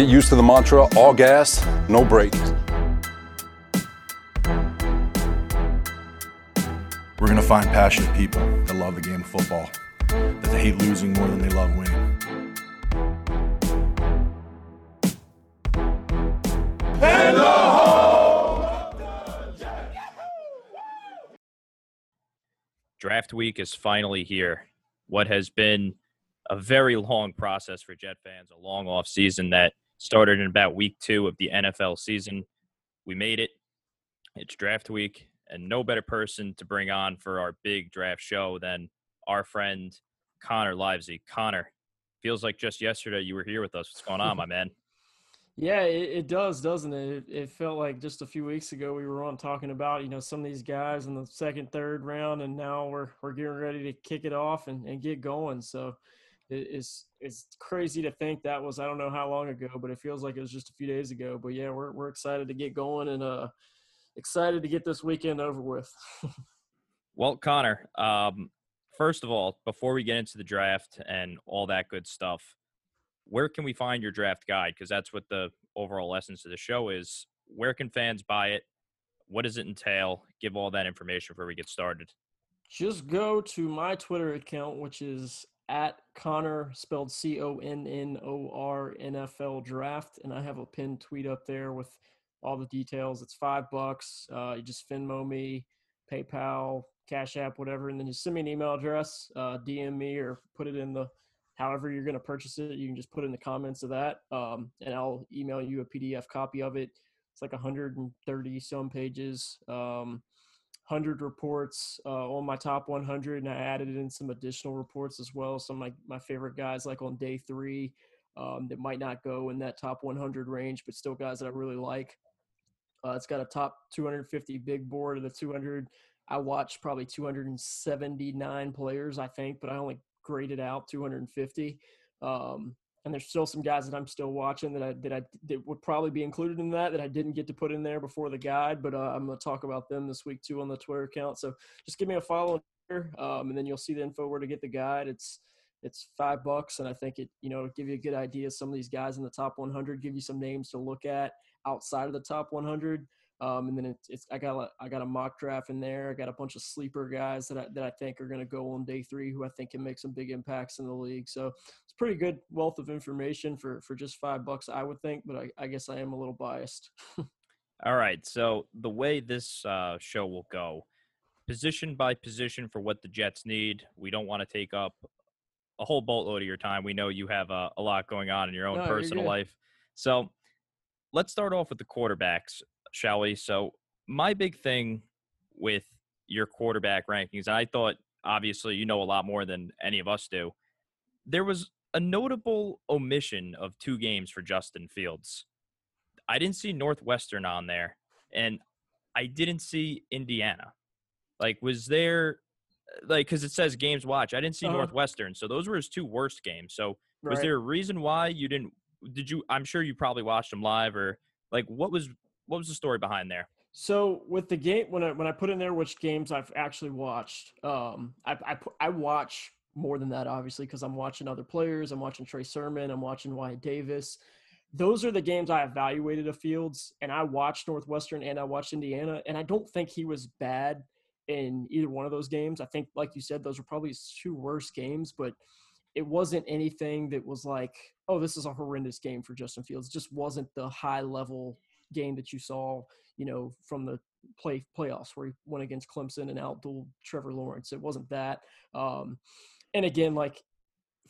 Get used to the mantra all gas, no brake. We're going to find passionate people that love the game of football, that they hate losing more than they love winning. Draft week is finally here. What has been a very long process for Jet fans, a long off season that started in about week two of the NFL season. We made it. It's draft week, and no better person to bring on for our big draft show than our friend Connor Livesay. Connor, feels like just yesterday you were here with us. What's going on, my man? Yeah, it, it, does, doesn't it? it? it? felt like just a few weeks ago we were on talking about, you know, some of these guys in the second, third round, and now we're we're getting ready to kick it off and, and get going. So it's it's crazy to think that was I don't know how long ago, but it feels like it was just a few days ago. But yeah, we're we're excited to get going and uh excited to get this weekend over with. well, Connor, um, first of all, before we get into the draft and all that good stuff, where can we find your draft guide? Because that's what the overall essence of the show is. Where can fans buy it? What does it entail? Give all that information before we get started. Just go to my Twitter account, which is at Connor, spelled C O N N O R NFL draft. And I have a pinned tweet up there with all the details. It's five bucks. Uh, you just Venmo me, PayPal, Cash App, whatever. And then just send me an email address, uh, DM me, or put it in the however you're going to purchase it, you can just put in the comments of that, um, and I'll email you a PDF copy of it. It's like 130 some pages, um, 100 reports uh, on my top 100, and I added in some additional reports as well. Some of my, my favorite guys, like on day three, um, that might not go in that top 100 range, but still guys that I really like. Uh, it's got a top 250 big board of the 200. I watched probably 279 players, I think, but I only graded out 250. Um, and there's still some guys that I'm still watching that I that I that would probably be included in that that I didn't get to put in there before the guide, but uh, I'm going to talk about them this week too on the Twitter account. So just give me a follow here, um, and then you'll see the info where to get the guide. It's it's five bucks, and I think it you know give you a good idea. Some of these guys in the top 100 give you some names to look at outside of the top 100. Um, and then it's, it's, I got a, I got a mock draft in there. I got a bunch of sleeper guys that I, that I think are going to go on day three, who I think can make some big impacts in the league. So it's pretty good wealth of information for for just five bucks, I would think. But I, I guess I am a little biased. All right. So the way this uh, show will go, position by position for what the Jets need. We don't want to take up a whole boatload of your time. We know you have a, a lot going on in your own no, personal life. So let's start off with the quarterbacks shall we? So, my big thing with your quarterback rankings, and I thought obviously you know a lot more than any of us do. There was a notable omission of two games for Justin Fields. I didn't see Northwestern on there, and I didn't see Indiana. Like, was there like because it says games watch? I didn't see uh-huh. Northwestern, so those were his two worst games. So, was right. there a reason why you didn't? Did you? I'm sure you probably watched them live, or like what was what was the story behind there? So with the game, when I when I put in there which games I've actually watched, um, I I, I watch more than that obviously because I'm watching other players. I'm watching Trey Sermon. I'm watching Wyatt Davis. Those are the games I evaluated of Fields, and I watched Northwestern and I watched Indiana, and I don't think he was bad in either one of those games. I think, like you said, those were probably his two worst games, but it wasn't anything that was like, oh, this is a horrendous game for Justin Fields. It just wasn't the high level game that you saw, you know, from the play playoffs where he went against Clemson and outdueled Trevor Lawrence. It wasn't that. Um, and again, like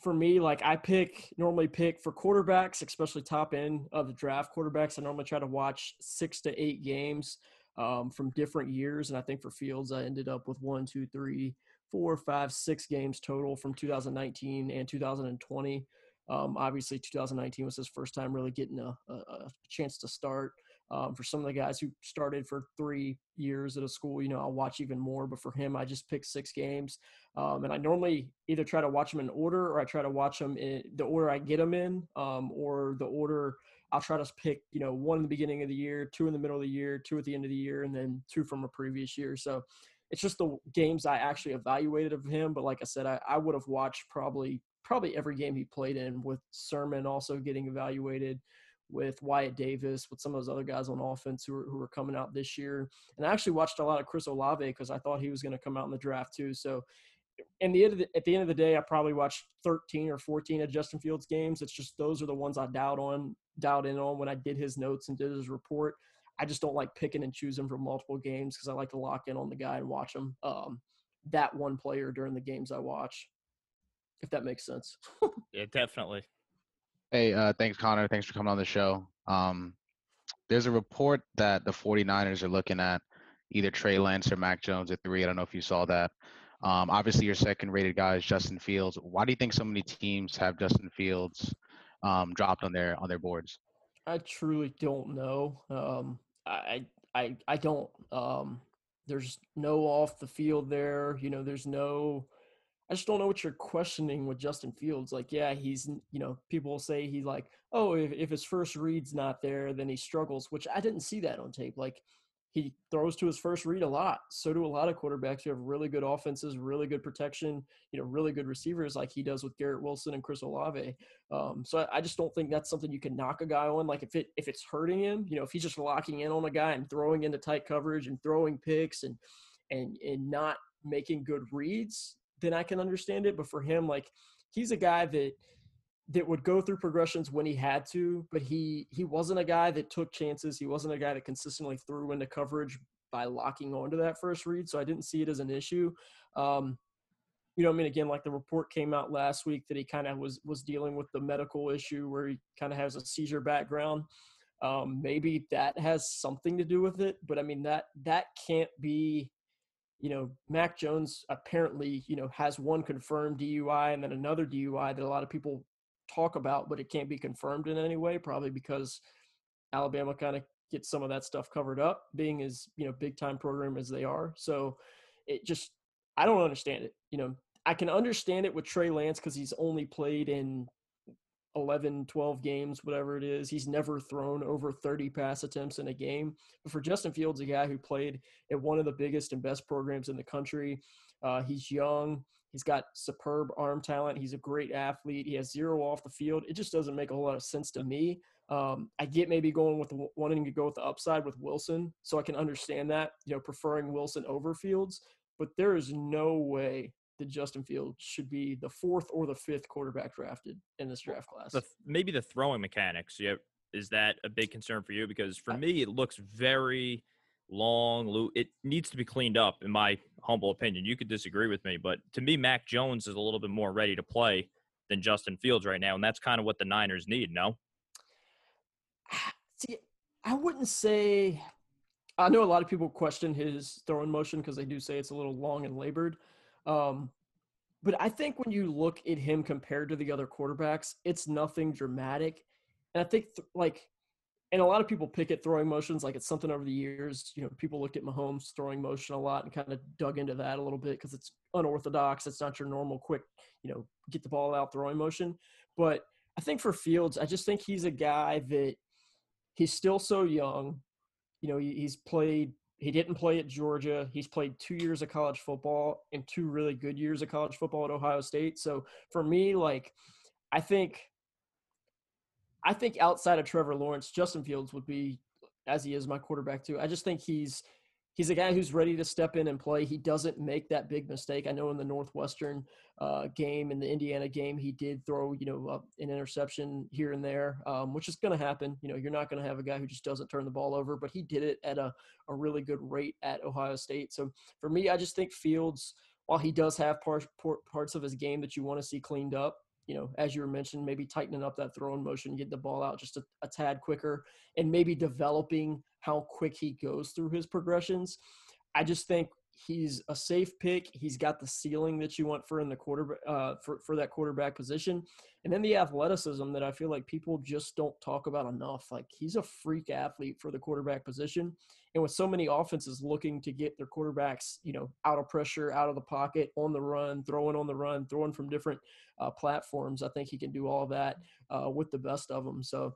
for me, like I pick normally pick for quarterbacks, especially top end of the draft quarterbacks. I normally try to watch six to eight games um, from different years, and I think for Fields, I ended up with one, two, three, four, five, six games total from 2019 and 2020. Um, obviously, 2019 was his first time really getting a, a, a chance to start. Um, for some of the guys who started for three years at a school, you know, I'll watch even more. But for him, I just pick six games, um, and I normally either try to watch them in order or I try to watch them in the order I get them in, um, or the order I'll try to pick, you know, one in the beginning of the year, two in the middle of the year, two at the end of the year, and then two from a previous year. So it's just the games I actually evaluated of him. But like I said, I, I would have watched probably probably every game he played in with Sermon also getting evaluated with Wyatt Davis, with some of those other guys on offense who are, who are coming out this year. And I actually watched a lot of Chris Olave because I thought he was going to come out in the draft too. So in the end the, at the end of the day, I probably watched 13 or 14 of Justin Fields games. It's just those are the ones I doubt on, doubt in on when I did his notes and did his report. I just don't like picking and choosing from multiple games because I like to lock in on the guy and watch him. Um, that one player during the games I watch, if that makes sense. yeah, definitely. Hey, uh, thanks, Connor. Thanks for coming on the show. Um, there's a report that the 49ers are looking at either Trey Lance or Mac Jones at three. I don't know if you saw that. Um, obviously, your second rated guy is Justin Fields. Why do you think so many teams have Justin Fields um, dropped on their on their boards? I truly don't know. Um, I I I don't. Um, there's no off the field there. You know, there's no I just don't know what you're questioning with Justin Fields. Like, yeah, he's, you know, people will say he's like, oh, if, if his first read's not there, then he struggles, which I didn't see that on tape. Like, he throws to his first read a lot. So do a lot of quarterbacks who have really good offenses, really good protection, you know, really good receivers like he does with Garrett Wilson and Chris Olave. Um, so I, I, just don't think that's something you can knock a guy on. Like if it if it's hurting him, you know, if he's just locking in on a guy and throwing into tight coverage and throwing picks and and and not making good reads, then I can understand it. But for him, like he's a guy that that would go through progressions when he had to, but he he wasn't a guy that took chances. He wasn't a guy that consistently threw into coverage by locking onto that first read. So I didn't see it as an issue. Um, you know, I mean, again, like the report came out last week that he kind of was was dealing with the medical issue where he kind of has a seizure background. Um, maybe that has something to do with it, but I mean that that can't be you know, Mac Jones apparently, you know, has one confirmed DUI and then another DUI that a lot of people talk about, but it can't be confirmed in any way, probably because Alabama kind of gets some of that stuff covered up, being as, you know, big time program as they are. So it just, I don't understand it. You know, I can understand it with Trey Lance because he's only played in 11, 12 games, whatever it is. He's never thrown over 30 pass attempts in a game. But for Justin Fields, a guy who played at one of the biggest and best programs in the country, uh, he's young. He's got superb arm talent. He's a great athlete. He has zero off the field. It just doesn't make a whole lot of sense to me. Um, I get maybe going with wanting to go with the upside with Wilson, so I can understand that. You know, preferring Wilson over Fields, but there is no way that Justin Fields should be the fourth or the fifth quarterback drafted in this draft class. The, maybe the throwing mechanics. Yeah, is that a big concern for you? Because for me, it looks very long. It needs to be cleaned up, in my humble opinion. You could disagree with me, but to me, Mac Jones is a little bit more ready to play than Justin Fields right now, and that's kind of what the Niners need. No. See, I wouldn't say. I know a lot of people question his throwing motion because they do say it's a little long and labored. Um, but I think when you look at him compared to the other quarterbacks, it's nothing dramatic. And I think th- like, and a lot of people pick at throwing motions like it's something over the years. You know, people looked at Mahomes throwing motion a lot and kind of dug into that a little bit because it's unorthodox. It's not your normal quick, you know, get the ball out throwing motion. But I think for Fields, I just think he's a guy that he's still so young. You know, he's played he didn't play at Georgia. He's played two years of college football and two really good years of college football at Ohio State. So for me, like, I think, I think outside of Trevor Lawrence, Justin Fields would be, as he is my quarterback too. I just think he's he's a guy who's ready to step in and play. He doesn't make that big mistake. I know in the Northwestern uh, game, in the Indiana game, he did throw, you know, uh, an interception here and there, um, which is going to happen. You know, you're not going to have a guy who just doesn't turn the ball over, but he did it at a, a really good rate at Ohio State. So for me, I just think Fields, while he does have par- parts of his game that you want to see cleaned up, you know, as you were mentioned, maybe tightening up that throwing motion, get the ball out just a, a tad quicker, and maybe developing how quick he goes through his progressions. I just think he's a safe pick. He's got the ceiling that you want for in the quarter uh, for for that quarterback position, and then the athleticism that I feel like people just don't talk about enough. Like he's a freak athlete for the quarterback position, and with so many offenses looking to get their quarterbacks, you know, out of pressure, out of the pocket, on the run, throwing on the run, throwing from different uh, platforms, I think he can do all that uh, with the best of them. So.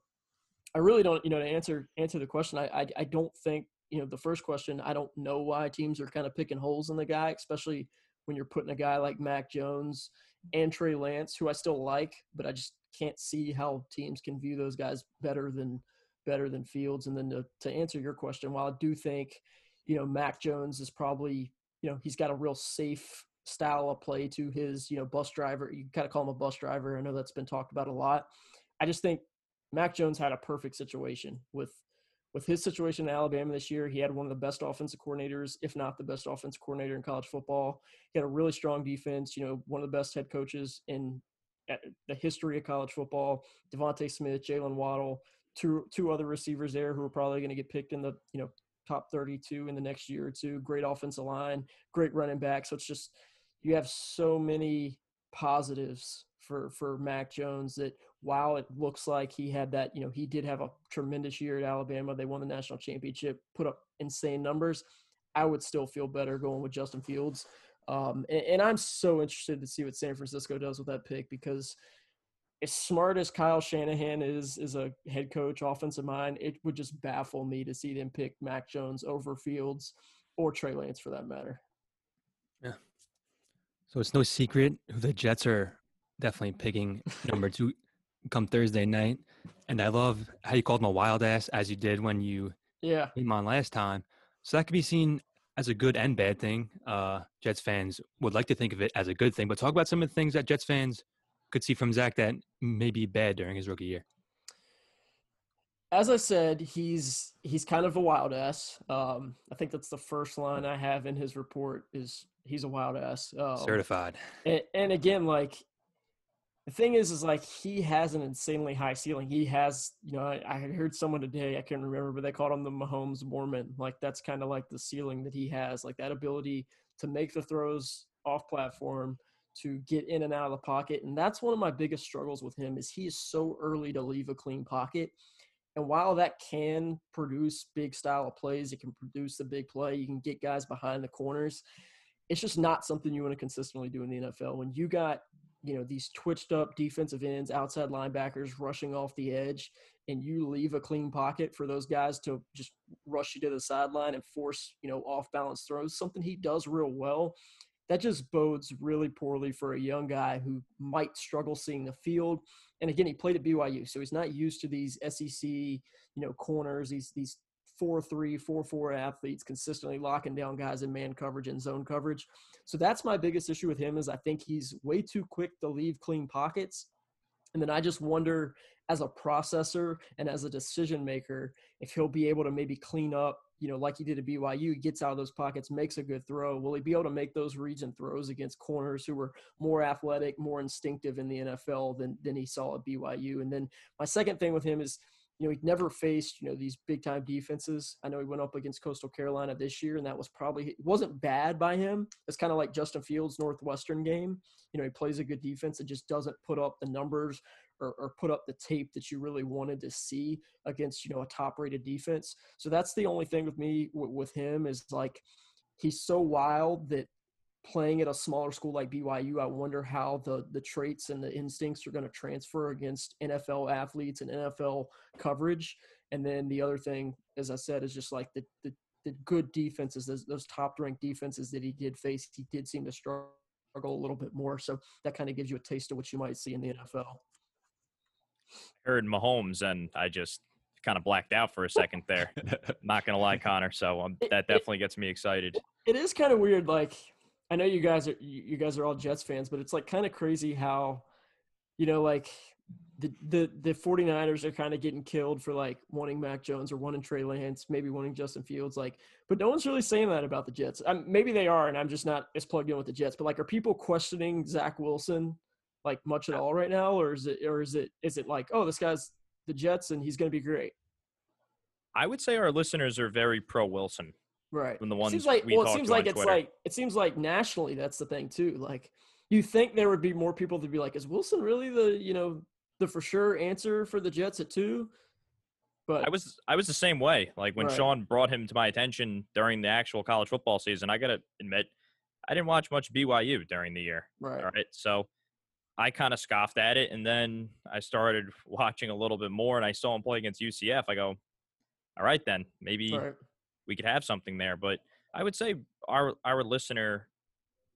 I really don't, you know, to answer answer the question, I, I, I don't think you know, the first question, I don't know why teams are kind of picking holes in the guy, especially when you're putting a guy like Mac Jones and Trey Lance, who I still like, but I just can't see how teams can view those guys better than better than Fields. And then to, to answer your question, while I do think, you know, Mac Jones is probably, you know, he's got a real safe style of play to his, you know, bus driver. You kind of call him a bus driver. I know that's been talked about a lot. I just think Mac Jones had a perfect situation with with his situation in Alabama this year. He had one of the best offensive coordinators, if not the best offensive coordinator in college football. He had a really strong defense. You know, one of the best head coaches in the history of college football. DeVonta Smith, Jaylen Waddle, two two other receivers there who are probably going to get picked in the you know top 32 in the next year or two. Great offensive line, great running back. So it's just you have so many positives for for Mac Jones that while it looks like he had that, you know, he did have a tremendous year at Alabama. They won the national championship, put up insane numbers. I would still feel better going with Justin Fields. Um, and, and I'm so interested to see what San Francisco does with that pick because as smart as Kyle Shanahan is is a head coach, offensive mind, it would just baffle me to see them pick Mac Jones over Fields or Trey Lance for that matter. Yeah. So it's no secret who the Jets are definitely picking number two come Thursday night. And I love how you called him a wild ass as you did when you yeah came on last time. So that could be seen as a good and bad thing. Uh, Jets fans would like to think of it as a good thing, but talk about some of the things that Jets fans could see from Zach that may be bad during his rookie year. As I said, he's he's kind of a wild ass. Um, I think that's the first line I have in his report is he's a wild ass. Um, Certified. And, and again, like the thing is, is like he has an insanely high ceiling. He has, you know, I, I heard someone today, I can't remember, but they called him the Mahomes Mormon. Like that's kind of like the ceiling that he has, like that ability to make the throws off platform, to get in and out of the pocket. And that's one of my biggest struggles with him is he is so early to leave a clean pocket. And while that can produce big style of plays, it can produce the big play. You can get guys behind the corners. It's just not something you want to consistently do in the NFL. When you got you know these twitched up defensive ends, outside linebackers rushing off the edge, and you leave a clean pocket for those guys to just rush you to the sideline and force you know off balance throws, something he does real well. That just bodes really poorly for a young guy who might struggle seeing the field. And again, he played at BYU, so he's not used to these SEC, you know, corners, these these four three, four four athletes consistently locking down guys in man coverage and zone coverage. So that's my biggest issue with him is I think he's way too quick to leave clean pockets. And then I just wonder as a processor and as a decision maker if he'll be able to maybe clean up, you know, like he did at BYU, he gets out of those pockets, makes a good throw. Will he be able to make those reads and throws against corners who were more athletic, more instinctive in the NFL than than he saw at BYU? And then my second thing with him is you know, he'd never faced, you know, these big time defenses. I know he went up against Coastal Carolina this year, and that was probably it wasn't bad by him. It's kind of like Justin Fields' Northwestern game. You know, he plays a good defense and just doesn't put up the numbers or, or put up the tape that you really wanted to see against, you know, a top rated defense. So that's the only thing with me w- with him is like he's so wild that playing at a smaller school like BYU, I wonder how the the traits and the instincts are going to transfer against NFL athletes and NFL coverage. And then the other thing, as I said, is just like the the, the good defenses, those, those top ranked defenses that he did face, he did seem to struggle a little bit more. So that kind of gives you a taste of what you might see in the NFL. I heard Mahomes, and I just kind of blacked out for a second there. Not gonna lie, Connor. So um, that definitely gets me excited. It is kind of weird, like I know you guys are you guys are all Jets fans, but it's like kind of crazy how you know like the the the 49ers are kind of getting killed for like wanting Mac Jones or wanting Trey Lance, maybe wanting Justin Fields like but no one's really saying that about the Jets. Um, maybe they are and I'm just not as plugged in with the Jets, but like are people questioning Zach Wilson like much at all right now or is it or is it is it like oh this guy's the Jets and he's going to be great? I would say our listeners are very pro Wilson. Right. From the ones seems like we well, it seems like it's Twitter. like it seems like nationally that's the thing too. Like you think there would be more people to be like, is Wilson really the you know the for sure answer for the Jets at two? But I was I was the same way. Like when Right. Sean brought him to my attention during the actual college football season, I gotta admit, I didn't watch much BYU during the year. right. All right. So I kind of scoffed at it. And then I started watching a little bit more and I saw him play against UCF. I go, all right, then maybe Right. We could have something there. But I would say our, our listener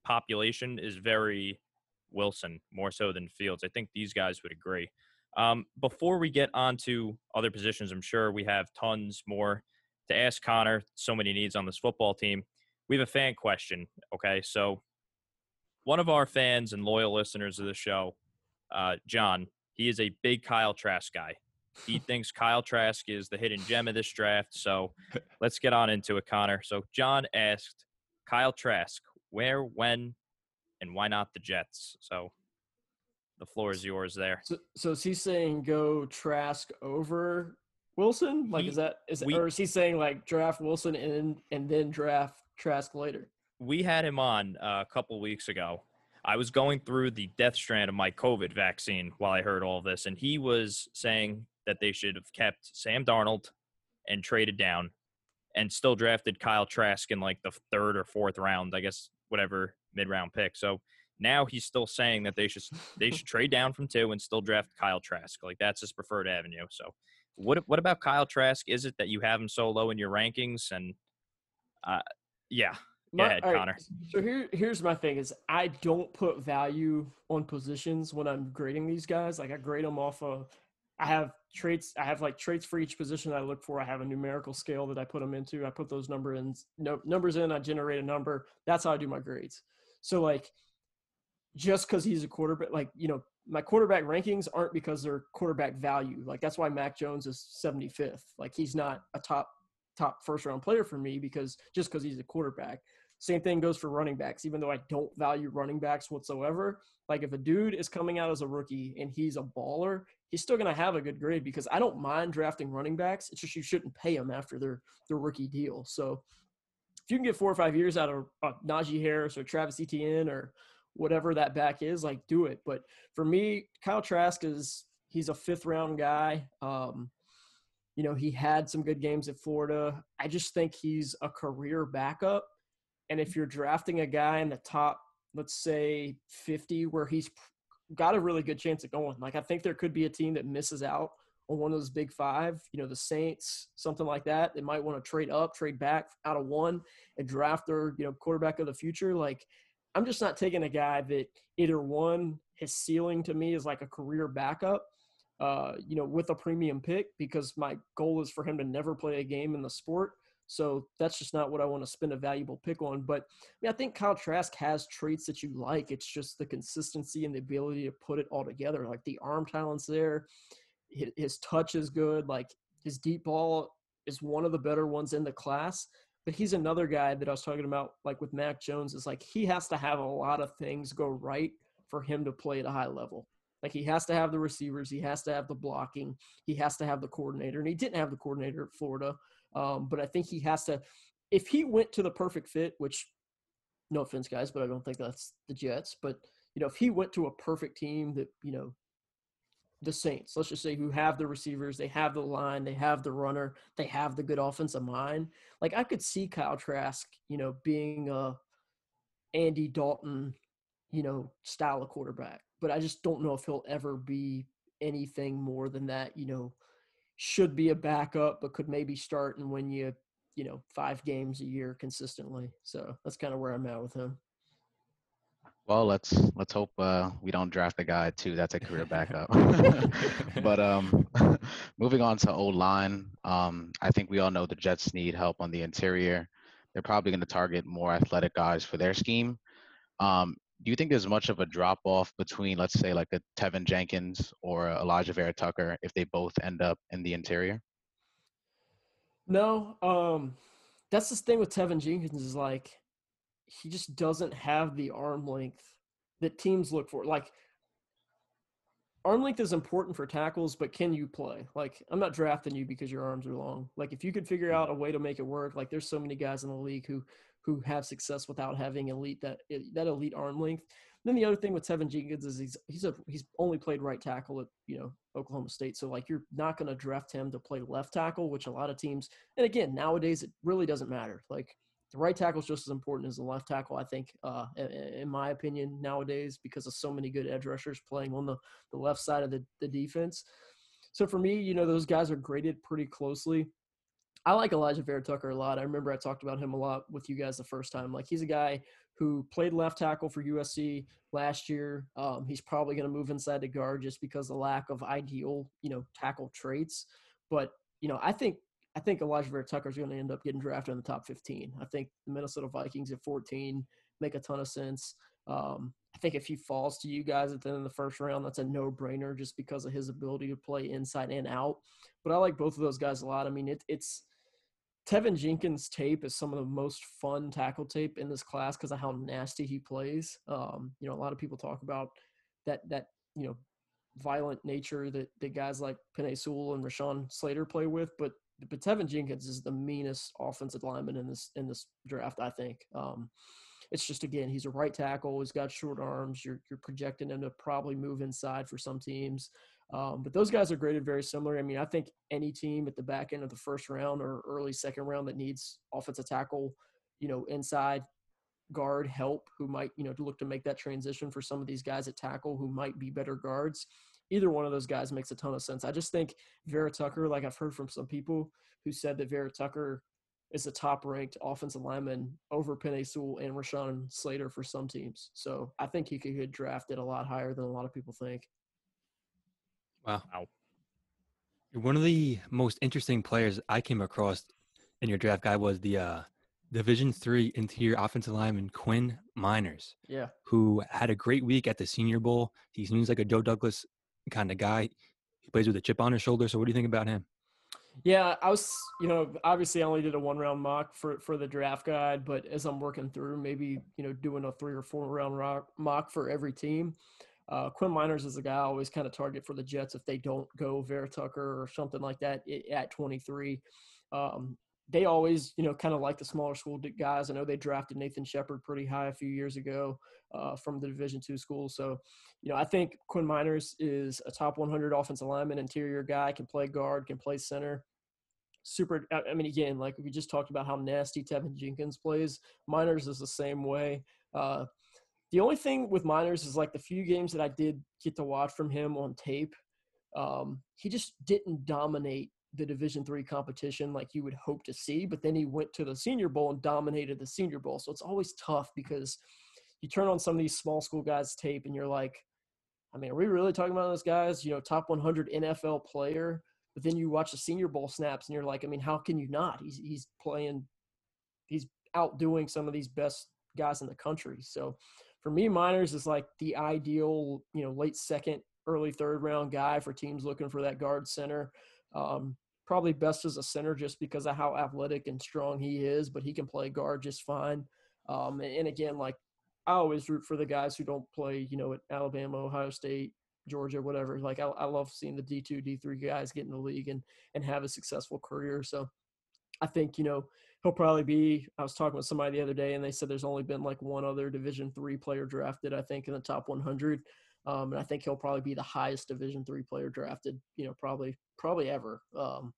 population is very Wilson more so than Fields. I think these guys would agree. Um, before we get on to other positions, I'm sure we have tons more to ask Connor. So many needs on this football team. We have a fan question. Okay, so one of our fans and loyal listeners of the show, uh, John, he is a big Kyle Trask guy. He thinks Kyle Trask is the hidden gem of this draft. So let's get on into it, Connor. So John asked Kyle Trask, where, when, and why not the Jets? So the floor is yours there. So, so is he saying go Trask over Wilson? Like, He- is that is we- or is he saying like draft Wilson and and then draft Trask later? we had him on uh, a couple weeks ago. I was going through the death strand of my COVID vaccine while I heard all this, and he was saying that they should have kept Sam Darnold and traded down and still drafted Kyle Trask in like the third or fourth round, I guess, whatever mid round pick. So now he's still saying that they should they should trade down from two and still draft Kyle Trask. Like that's his preferred avenue. So what what about Kyle Trask? Is it that you have him so low in your rankings? And uh, yeah, Go ahead, right, Connor. So here, here's my thing: is I don't put value on positions when I'm grading these guys. Like I grade them off of. I have traits. I have like traits for each position I look for. I have a numerical scale that I put them into. I put those number in, no, numbers in. I generate a number. That's how I do my grades. So like, just because he's a quarterback, like you know, my quarterback rankings aren't because they're quarterback value. Like that's why Mac Jones is 75th. Like he's not a top top first round player for me because just because he's a quarterback. Same thing goes for running backs, even though I don't value running backs whatsoever. Like if a dude is coming out as a rookie and he's a baller, he's still gonna have a good grade because I don't mind drafting running backs. It's just you shouldn't pay them after their their rookie deal. So if you can get four or five years out of uh, Najee Harris or Travis Etienne or whatever that back is, like do it. But for me, Kyle Trask is he's a fifth round guy. Um, you know, he had some good games at Florida. I just think he's a career backup. And if you're drafting a guy in the top, let's say 50, where he's got a really good chance of going, like I think there could be a team that misses out on one of those big five, you know, the Saints, something like that. They might want to trade up, trade back out of one and draft their, you know, quarterback of the future. Like, I'm just not taking a guy that either one, his ceiling to me is like a career backup, uh, you know, with a premium pick because my goal is for him to never play a game in the sport. So that's just not what I want to spend a valuable pick on. But I mean, I think Kyle Trask has traits that you like. It's just the consistency and the ability to put it all together. Like the arm talent's there, his, touch is good. Like his deep ball is one of the better ones in the class. But he's another guy that I was talking about, like with Mac Jones, is like he has to have a lot of things go right for him to play at a high level. Like he has to have the receivers, he has to have the blocking, he has to have the coordinator, and he didn't have the coordinator at Florida. Um, but I think he has to, if he went to the perfect fit, which no offense, guys, but I don't think that's the Jets. But you know, if he went to a perfect team that you know, the Saints, let's just say, who have the receivers, they have the line, they have the runner, they have the good offensive mind. Like I could see Kyle Trask, you know, being a Andy Dalton, you know, style of quarterback. But I just don't know if he'll ever be anything more than that. You know, should be a backup, but could maybe start and win you, you know, five games a year consistently. So that's kind of where I'm at with him. Well, let's let's hope uh, we don't draft a guy too. That's a career backup. but um, moving on to O line, um, I think we all know the Jets need help on the interior. They're probably going to target more athletic guys for their scheme. Um, do you think there's much of a drop off between, let's say, like a Teven Jenkins or Elijah Vera Tucker if they both end up in the interior? No, um, that's the thing with Teven Jenkins is like he just doesn't have the arm length that teams look for. Like arm length is important for tackles, but can you play? Like I'm not drafting you because your arms are long. Like if you could figure mm. out a way to make it work, like there's so many guys in the league who who have success without having elite that that elite arm length. then the other thing with Teven Jenkins is he's he's a he's only played right tackle at you know Oklahoma State, so like you're not going to draft him to play left tackle, which a lot of teams. And again, nowadays it really doesn't matter. Like the right tackle is just as important as the left tackle, I think, uh, in my opinion, nowadays, because of so many good edge rushers playing on the, the left side of the, the defense. So for me, you know, those guys are graded pretty closely. I like Elijah Vera Tucker a lot. I remember I talked about him a lot with you guys the first time. Like he's a guy who played left tackle for USC last year. Um, he's probably going to move inside the guard just because the lack of ideal, you know, tackle traits. But you know, I think I think Elijah Vera Tucker is going to end up getting drafted in the top 15. I think the Minnesota Vikings at 14 make a ton of sense. Um, I think if he falls to you guys at the end of the first round, that's a no-brainer just because of his ability to play inside and out. But I like both of those guys a lot. I mean, it, it's Teven Jenkins tape is some of the most fun tackle tape in this class because of how nasty he plays. Um, you know, a lot of people talk about that that you know violent nature that, that guys like Penei Sewell and Rashawn Slater play with, but but Teven Jenkins is the meanest offensive lineman in this in this draft, I think. Um, it's just again, he's a right tackle. He's got short arms. You're you're projecting him to probably move inside for some teams. Um, but those guys are graded very similar. I mean, I think any team at the back end of the first round or early second round that needs offensive tackle, you know, inside guard help, who might, you know, to look to make that transition for some of these guys at tackle who might be better guards. Either one of those guys makes a ton of sense. I just think Vera Tucker, like I've heard from some people who said that Vera Tucker is a top ranked offensive lineman over Penei Sewell and Rashawn Slater for some teams. So I think he could get drafted a lot higher than a lot of people think. Wow. wow. One of the most interesting players I came across in your draft guy was the uh, Division three interior offensive lineman Quinn Meinerz. Yeah. Who had a great week at the Senior Bowl. He seems like a Joe Douglas kind of guy. He plays with a chip on his shoulder. So what do you think about him? Yeah, I was, you know, obviously I only did a one round mock for for the draft guide, but as I'm working through, maybe you know, doing a three or four round mock for every team. Uh, Quinn Meinerz is a guy I always kind of target for the Jets if they don't go Vera Tucker or something like that at 23. Um, they always, you know, kind of like the smaller school guys. I know they drafted Nathan Shepherd pretty high a few years ago uh, from the Division two school. So, you know, I think Quinn Meinerz is a top 100 offensive lineman, interior guy, can play guard, can play center. Super. I mean, again, like we just talked about how nasty Teven Jenkins plays. Meinerz is the same way. Uh, the only thing with Meinerz is like the few games that I did get to watch from him on tape, um, he just didn't dominate the Division three competition like you would hope to see. But then he went to the Senior Bowl and dominated the Senior Bowl. So it's always tough because you turn on some of these small school guys' tape and you're like, I mean, are we really talking about those guys? You know, top 100 NFL player. But then you watch the Senior Bowl snaps and you're like, I mean, how can you not? He's he's playing, he's outdoing some of these best guys in the country. So for me, Meinerz is like the ideal, you know, late second, early third round guy for teams looking for that guard center. Um, probably best as a center just because of how athletic and strong he is, but he can play guard just fine. Um, and, again, like I always root for the guys who don't play, you know, at Alabama, Ohio State, Georgia, whatever. Like I, I love seeing the D two, D three guys get in the league and and have a successful career. So I think you know he'll probably be. I was talking with somebody the other day, and they said there's only been like one other Division three player drafted. I think in the top 100. Um, and I think he'll probably be the highest Division three player drafted, you know, probably probably ever. Um,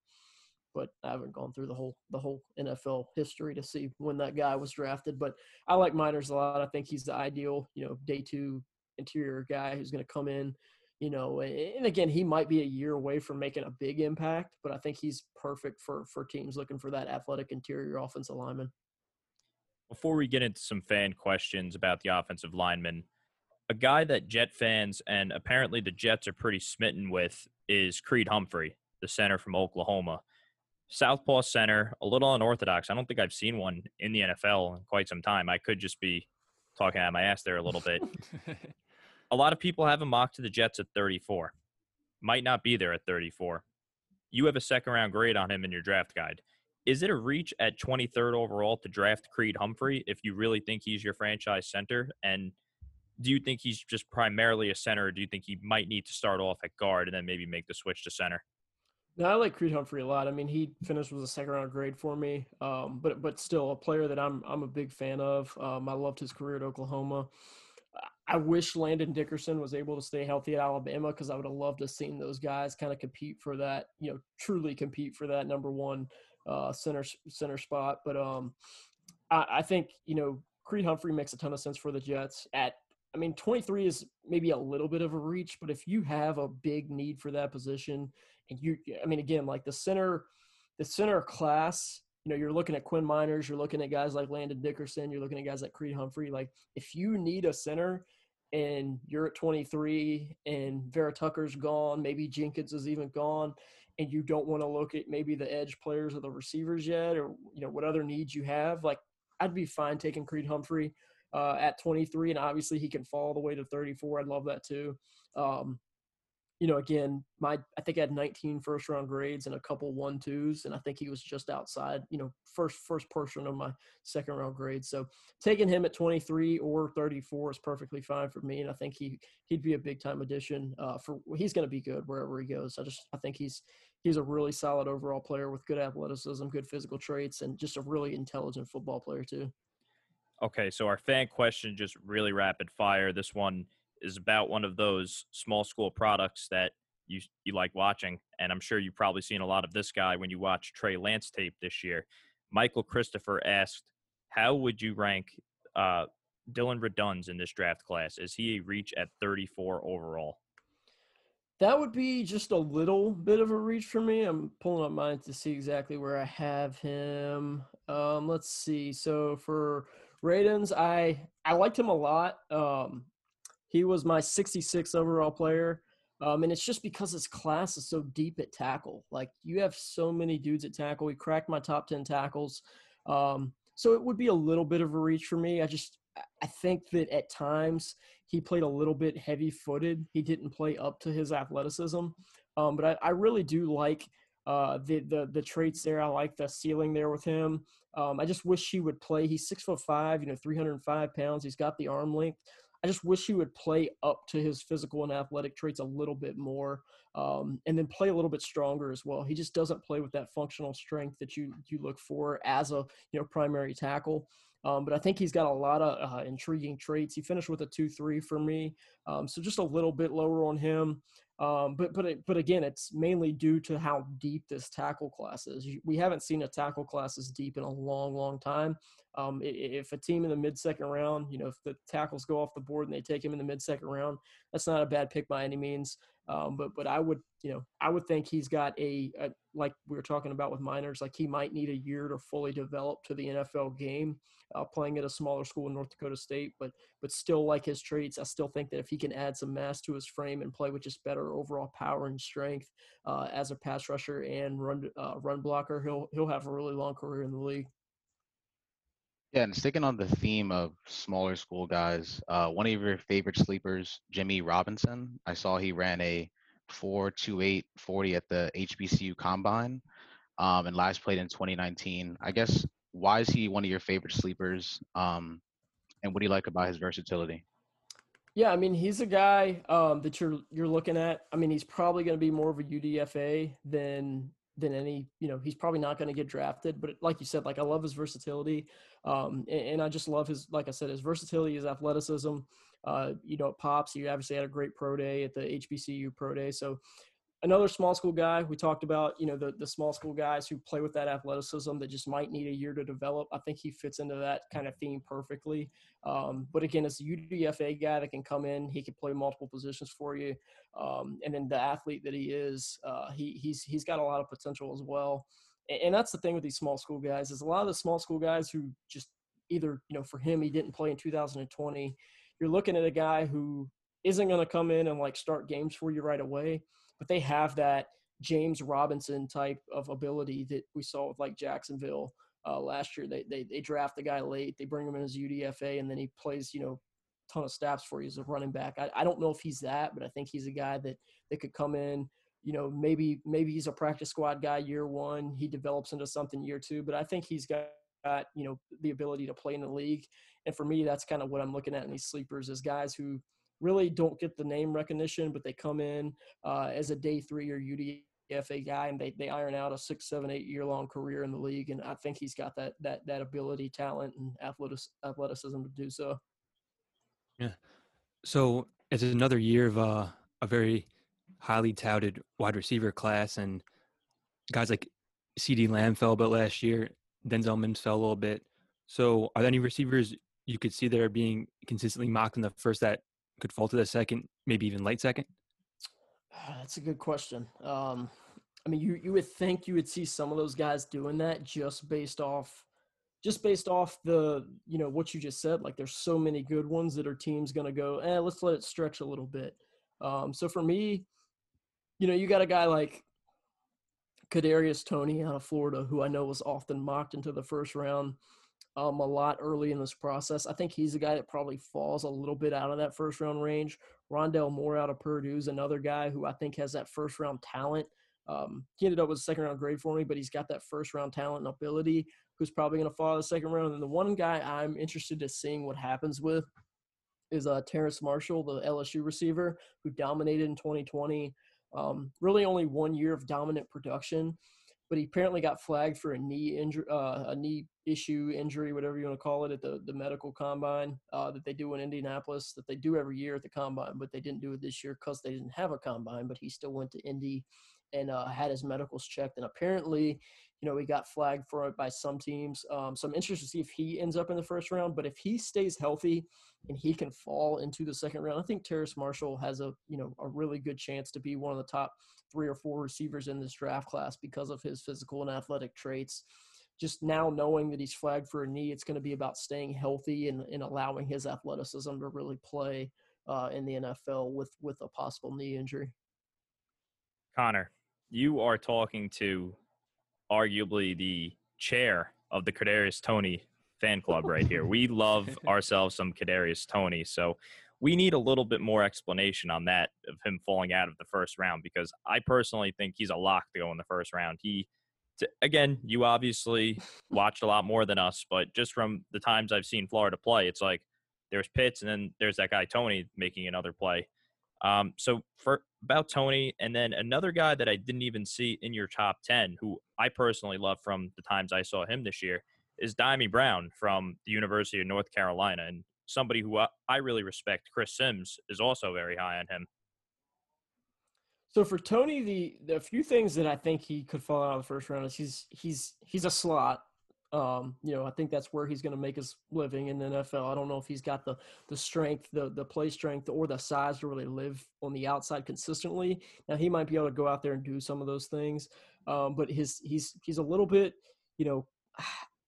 but I haven't gone through the whole the whole NFL history to see when that guy was drafted. But I like Meinerz a lot. I think he's the ideal, you know, day two interior guy who's going to come in, you know, and again, he might be a year away from making a big impact, but I think he's perfect for for teams looking for that athletic interior offensive lineman. Before we get into some fan questions about the offensive lineman, a guy that Jet fans and apparently the Jets are pretty smitten with is Creed Humphrey, the center from Oklahoma. Southpaw center, a little unorthodox. I don't think I've seen one in the NFL in quite some time. I could just be talking out of my ass there a little bit. a lot of people have him mocked to the Jets at 34. Might not be there at 34. You have a second round grade on him in your draft guide. Is it a reach at 23rd overall to draft Creed Humphrey if you really think he's your franchise center? And do you think he's just primarily a center, or do you think he might need to start off at guard and then maybe make the switch to center? No, I like Creed Humphrey a lot. I mean, he finished with a second round grade for me, um, but but still a player that I'm I'm a big fan of. Um, I loved his career at Oklahoma. I wish Landon Dickerson was able to stay healthy at Alabama because I would have loved to seen those guys kind of compete for that, you know, truly compete for that number one uh, center center spot. But um, I, I think you know Creed Humphrey makes a ton of sense for the Jets at I mean, 23 is maybe a little bit of a reach, but if you have a big need for that position, and you, I mean, again, like the center, the center class, you know, you're looking at Quinn Meinerz, you're looking at guys like Landon Dickerson, you're looking at guys like Creed Humphrey. Like, if you need a center and you're at 23 and Vera Tucker's gone, maybe Jenkins is even gone, and you don't want to look at maybe the edge players or the receivers yet, or you know what other needs you have, like I'd be fine taking Creed Humphrey uh, at 23, and obviously he can fall all the way to 34. I'd love that too. Um, you know, again, my I think I had 19 first round grades and a couple one twos, and I think he was just outside, you know, first first portion of my second round grade. So taking him at 23 or 34 is perfectly fine for me, and I think he he'd be a big time addition. Uh, for he's going to be good wherever he goes. I just I think he's he's a really solid overall player with good athleticism, good physical traits, and just a really intelligent football player too. Okay, so our fan question just really rapid fire. This one is about one of those small school products that you you like watching, and I'm sure you've probably seen a lot of this guy when you watch Trey Lance tape this year. Michael Christopher asked, "How would you rank uh, Dillon Radunz in this draft class? Is he a reach at 34 overall?" That would be just a little bit of a reach for me. I'm pulling up mine to see exactly where I have him. Um, let's see. So for Radunz, I I liked him a lot. Um, he was my 66 overall player. Um, and it's just because his class is so deep at tackle. Like you have so many dudes at tackle. He cracked my top 10 tackles. Um, so it would be a little bit of a reach for me. I just, I think that at times he played a little bit heavy footed. He didn't play up to his athleticism. Um, but I, I, really do like uh, the, the, the traits there. I like the ceiling there with him. Um, I just wish he would play. He's six foot five, you know, 305 pounds. He's got the arm length. I just wish he would play up to his physical and athletic traits a little bit more, um, and then play a little bit stronger as well. He just doesn't play with that functional strength that you you look for as a you know primary tackle. Um, but I think he's got a lot of uh, intriguing traits. He finished with a two three for me, um, so just a little bit lower on him. Um, but but but again, it's mainly due to how deep this tackle class is. We haven't seen a tackle class as deep in a long, long time. Um, if a team in the mid second round, you know, if the tackles go off the board and they take him in the mid second round, that's not a bad pick by any means. Um, but but I would you know I would think he's got a, a, like we were talking about with Meinerz, like he might need a year to fully develop to the NFL game, uh, playing at a smaller school in North Dakota State. But but still like his traits, I still think that if he can add some mass to his frame and play with just better overall power and strength uh, as a pass rusher and run uh, run blocker, he'll he'll have a really long career in the league. Yeah, and sticking on the theme of smaller school guys, uh, one of your favorite sleepers, Jimmy Robinson. I saw he ran a 4.28 40 at the HBCU Combine, um, and last played in 2019. I guess why is he one of your favorite sleepers? Um, and what do you like about his versatility? Yeah, I mean he's a guy um, that you're you're looking at. I mean he's probably going to be more of a UDFA than than any you know he's probably not going to get drafted but like you said like i love his versatility um, and, and, i just love his like i said his versatility his athleticism uh, you know it pops he obviously had a great pro day at the hbcu pro day so another small school guy we talked about you know the, the small school guys who play with that athleticism that just might need a year to develop. I think he fits into that kind of theme perfectly. Um, but again it's a udfa guy that can come in he can play multiple positions for you. Um, and then the athlete that he is uh, he, he's he's got a lot of potential as well. And, and that's the thing with these small school guys is a lot of the small school guys who just either you know for him he didn't play in 2020 you're looking at a guy who isn't going to come in and like start games for you right away but they have that James Robinson type of ability that we saw with like Jacksonville uh, last year. They, they they draft the guy late, they bring him in as UDFA, and then he plays you know ton of snaps for you as a running back. I, I don't know if he's that, but I think he's a guy that that could come in. You know, maybe maybe he's a practice squad guy year one. He develops into something year two, but I think he's got got you know the ability to play in the league. And for me, that's kind of what I'm looking at in these sleepers as guys who really don't get the name recognition, but they come in uh, as a day three or UDFA guy, and they, they iron out a six, seven, eight year long career in the league. And I think he's got that that that ability, talent, and athleticism to do so. Yeah. So it's another year of uh, a very highly touted wide receiver class, and guys like CeeDee Lamb fell a bit last year. Denzel Mims fell a little bit. So, are there any receivers you could see that are being consistently mocked in the first that could fall to the second, maybe even late second? That's a good question. Um, I mean, you you would think you would see some of those guys doing that just based off just based off the you know what you just said like there's so many good ones that our team's going to go eh let's let it stretch a little bit um, so for me you know you got a guy like Kadarius Tony out of Florida who I know was often mocked into the first round um, a lot early in this process. I think he's a guy that probably falls a little bit out of that first round range. Rondale Moore out of Purdue is another guy who I think has that first round talent. Um, he ended up with a second round grade for me, but he's got that first round talent and ability who's probably going to fall the second round. And the one guy I'm interested to seeing what happens with is uh, Terrace Marshall, the LSU receiver who dominated in 2020. Um, really only one year of dominant production, but he apparently got flagged for a knee injury, uh, a knee issue, injury, whatever you want to call it, at the, the medical combine uh, that they do in Indianapolis, that they do every year at the combine, but they didn't do it this year because they didn't have a combine. But he still went to Indy and uh, had his medicals checked, and apparently you know, he got flagged for it by some teams. Um, so I'm interested to see if he ends up in the first round. But if he stays healthy and he can fall into the second round, I think Terrace Marshall has a you know a really good chance to be one of the top three or four receivers in this draft class because of his physical and athletic traits. Just now knowing that he's flagged for a knee, it's going to be about staying healthy and, and allowing his athleticism to really play uh, in the NFL with with a possible knee injury. Connor, you are talking to arguably the chair of the Kadarius Toney fan club right here. We love ourselves some Kadarius Toney, so we need a little bit more explanation on that of him falling out of the first round because I personally think he's a lock to go in the first round. He again, you obviously watched a lot more than us, but just from the times I've seen Florida play, it's like there's Pitts and then there's that guy Toney making another play. Um, so for about Toney, and then another guy that I didn't even see in your top ten, who I personally love from the times I saw him this year, is Dyami Brown from the University of North Carolina, and somebody who I really respect. Chris Simms is also very high on him. So for Toney, the the few things that I think he could fall out of the first round is he's he's he's a slot. Um, you know, I think that's where he's going to make his living in the NFL. I don't know if he's got the the strength, the the play strength, or the size to really live on the outside consistently. Now he might be able to go out there and do some of those things, um, but his he's he's a little bit, you know,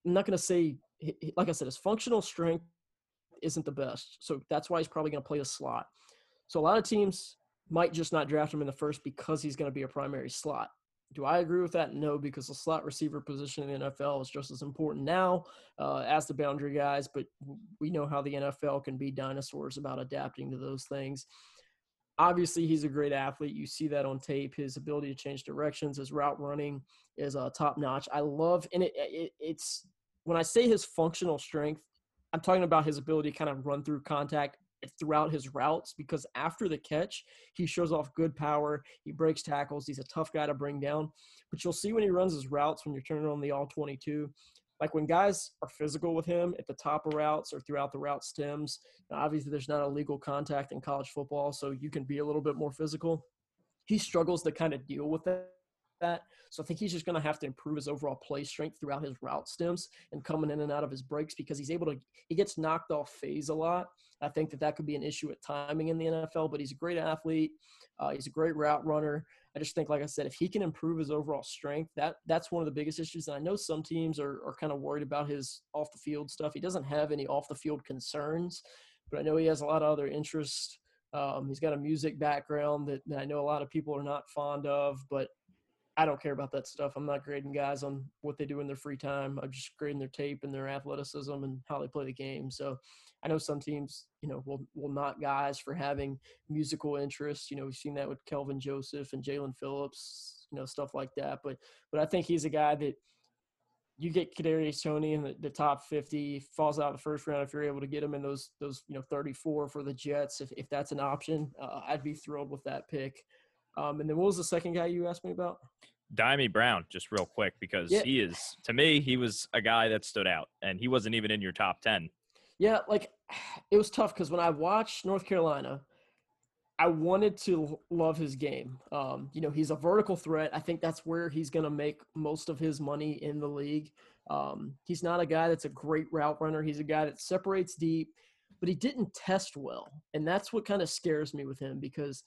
I'm not going to say like I said, his functional strength isn't the best, so that's why he's probably going to play a slot. So a lot of teams might just not draft him in the first because he's going to be a primary slot. Do I agree with that? No, because the slot receiver position in the NFL is just as important now uh, as the boundary guys, but we know how the NFL can be dinosaurs about adapting to those things. Obviously, he's a great athlete. You see that on tape. His ability to change directions, his route running is uh, top notch. I love, and it, it, it's when I say his functional strength, I'm talking about his ability to kind of run through contact throughout his routes because after the catch, he shows off good power. He breaks tackles. He's a tough guy to bring down. But you'll see when he runs his routes when you're turning on the all 22, like when guys are physical with him at the top of routes or throughout the route stems, obviously there's not a legal contact in college football, so you can be a little bit more physical. He struggles to kind of deal with that that. So I think he's just going to have to improve his overall play strength throughout his route stems and coming in and out of his breaks because he's able to he gets knocked off phase a lot. I think that that could be an issue at timing in the NFL, but he's a great athlete. Uh, he's a great route runner. I just think, like I said, if he can improve his overall strength, that that's one of the biggest issues. And I know some teams are, are kind of worried about his off the field stuff. He doesn't have any off the field concerns, but I know he has a lot of other interests. Um, he's got a music background that, that I know a lot of people are not fond of, but I don't care about that stuff. I'm not grading guys on what they do in their free time. I'm just grading their tape and their athleticism and how they play the game. So I know some teams, you know, will will not guys for having musical interests. You know, we've seen that with Kelvin Joseph and Jaelan Phillips, you know, stuff like that. But but I think he's a guy that you get Kadarius Toney in the, the, top 50, falls out of the first round. If you're able to get him in those those you know 34 for the Jets, if if that's an option, uh, I'd be thrilled with that pick. Um, and then what was the second guy you asked me about? Dyami Brown, just real quick, because yeah. he is to me, he was a guy that stood out, and he wasn't even in your top ten. Yeah, like it was tough because when I watched North Carolina, I wanted to love his game. Um, you know, he's a vertical threat. I think that's where he's going to make most of his money in the league. Um, he's not a guy that's a great route runner. He's a guy that separates deep, but he didn't test well, and that's what kind of scares me with him because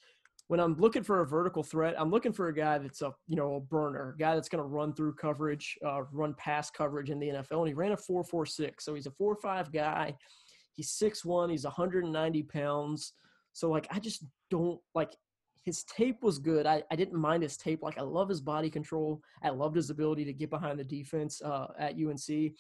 when I'm looking for a vertical threat, I'm looking for a guy that's a you know a burner, a guy that's going to run through coverage, uh, run past coverage in the NFL. And he ran a four four six, so he's a four five guy. He's six one. He's 190 pounds. So like I just don't like his tape was good. I, I didn't mind his tape. Like I love his body control. I loved his ability to get behind the defense uh, at UNC.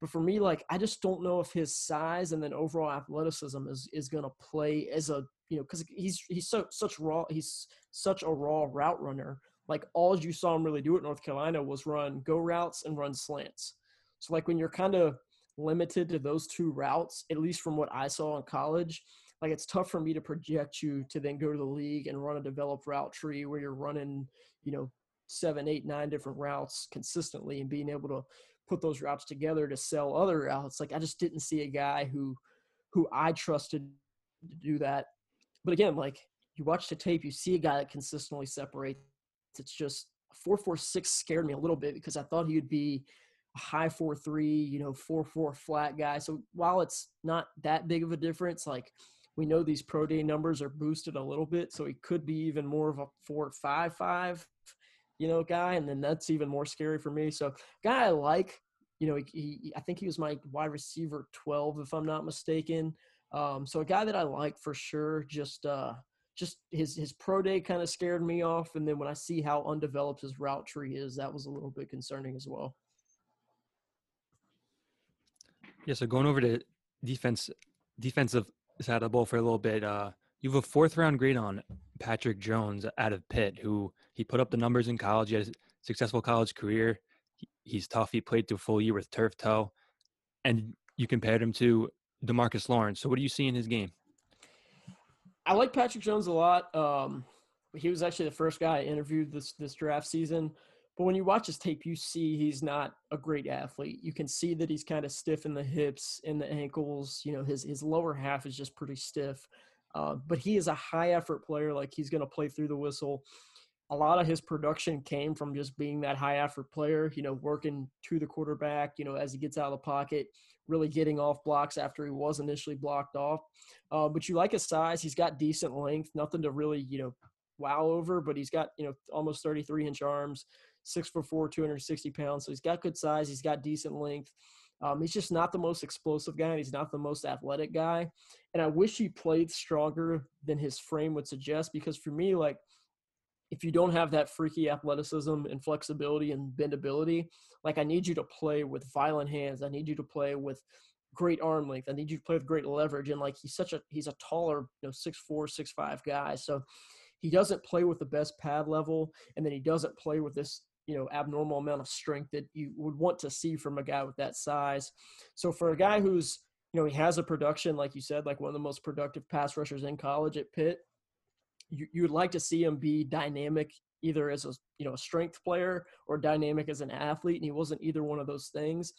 But for me, like I just don't know if his size and then overall athleticism is is going to play as a you know because he's he's so such raw he's such a raw route runner. Like all you saw him really do at North Carolina was run go routes and run slants. So like when you're kind of limited to those two routes, at least from what I saw in college, like it's tough for me to project you to then go to the league and run a developed route tree where you're running, you know, seven, eight, nine different routes consistently and being able to put those routes together to sell other routes. Like I just didn't see a guy who who I trusted to do that. But again, like you watch the tape, you see a guy that consistently separates. It's just four four six scared me a little bit because I thought he would be a high four three, you know, four four flat guy. So while it's not that big of a difference, like we know these pro day numbers are boosted a little bit, so he could be even more of a four five five, you know, guy, and then that's even more scary for me. So guy I like, you know, he, he I think he was my wide receiver twelve if I'm not mistaken. Um, so a guy that I like for sure. Just uh, just his his pro day kind of scared me off, and then when I see how undeveloped his route tree is, that was a little bit concerning as well. Yeah, so going over to defense, defensive side of the ball for a little bit. Uh, you have a fourth round grade on Patrick Jones out of Pitt, who he put up the numbers in college. He has a successful college career. He, he's tough. He played through full year with turf toe, and you compared him to Demarcus Lawrence. So, what do you see in his game? I like Patrick Jones a lot. Um, he was actually the first guy I interviewed this this draft season. But when you watch his tape, you see he's not a great athlete. You can see that he's kind of stiff in the hips, in the ankles. You know, his his lower half is just pretty stiff. Uh, but he is a high effort player. Like he's going to play through the whistle. A lot of his production came from just being that high effort player. You know, working to the quarterback. You know, as he gets out of the pocket, really getting off blocks after he was initially blocked off. Uh, but you like his size. He's got decent length. Nothing to really you know wow over, but he's got you know almost 33 inch arms six foot four, 260 pounds. So he's got good size. He's got decent length. Um, he's just not the most explosive guy. he's not the most athletic guy. And I wish he played stronger than his frame would suggest because for me, like, if you don't have that freaky athleticism and flexibility and bendability, like I need you to play with violent hands. I need you to play with great arm length. I need you to play with great leverage. And like he's such a he's a taller, you know, six four, six five guy. So he doesn't play with the best pad level, and then he doesn't play with this you know abnormal amount of strength that you would want to see from a guy with that size. So for a guy who's you know he has a production like you said like one of the most productive pass rushers in college at Pitt, you you would like to see him be dynamic either as a you know a strength player or dynamic as an athlete, and he wasn't either one of those things.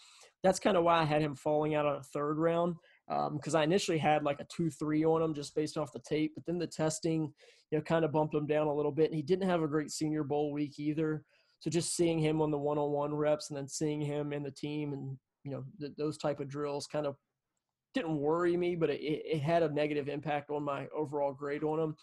That's kind of why I had him falling out on a third round because um, I initially had like a two three on him just based off the tape, but then the testing you know kind of bumped him down a little bit, and he didn't have a great Senior Bowl week either. So just seeing him on the one-on-one reps and then seeing him in the team and you know th- those type of drills kind of didn't worry me, but it, it had a negative impact on my overall grade on him.